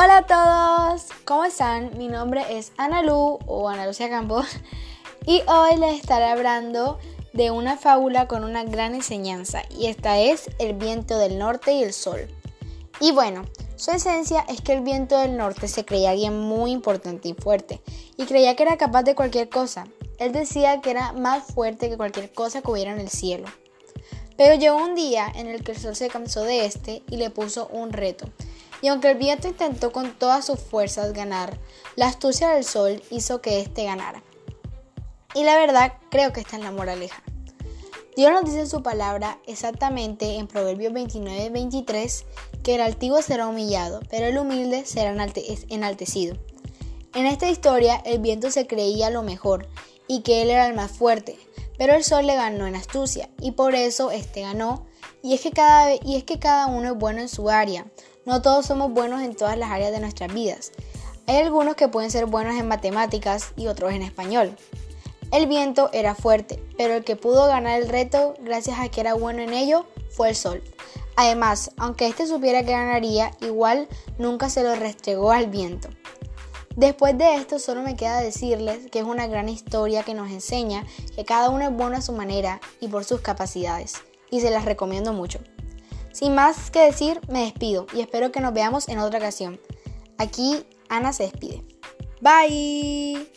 Hola a todos, ¿cómo están? Mi nombre es Ana Lu o Ana Lucia Campos y hoy les estaré hablando de una fábula con una gran enseñanza y esta es el viento del norte y el sol. Y bueno, su esencia es que el viento del norte se creía alguien muy importante y fuerte y creía que era capaz de cualquier cosa. Él decía que era más fuerte que cualquier cosa que hubiera en el cielo. Pero llegó un día en el que el sol se cansó de este y le puso un reto y aunque el viento intentó con todas sus fuerzas ganar, la astucia del sol hizo que éste ganara. Y la verdad, creo que está en la moraleja. Dios nos dice en su palabra exactamente en Proverbios 29-23 que el altivo será humillado, pero el humilde será enaltecido. En esta historia, el viento se creía lo mejor y que él era el más fuerte, pero el sol le ganó en astucia y por eso este ganó. Y es que cada, y es que cada uno es bueno en su área. No todos somos buenos en todas las áreas de nuestras vidas. Hay algunos que pueden ser buenos en matemáticas y otros en español. El viento era fuerte, pero el que pudo ganar el reto gracias a que era bueno en ello fue el sol. Además, aunque éste supiera que ganaría, igual nunca se lo restregó al viento. Después de esto solo me queda decirles que es una gran historia que nos enseña que cada uno es bueno a su manera y por sus capacidades, y se las recomiendo mucho. Sin más que decir, me despido y espero que nos veamos en otra ocasión. Aquí Ana se despide. Bye.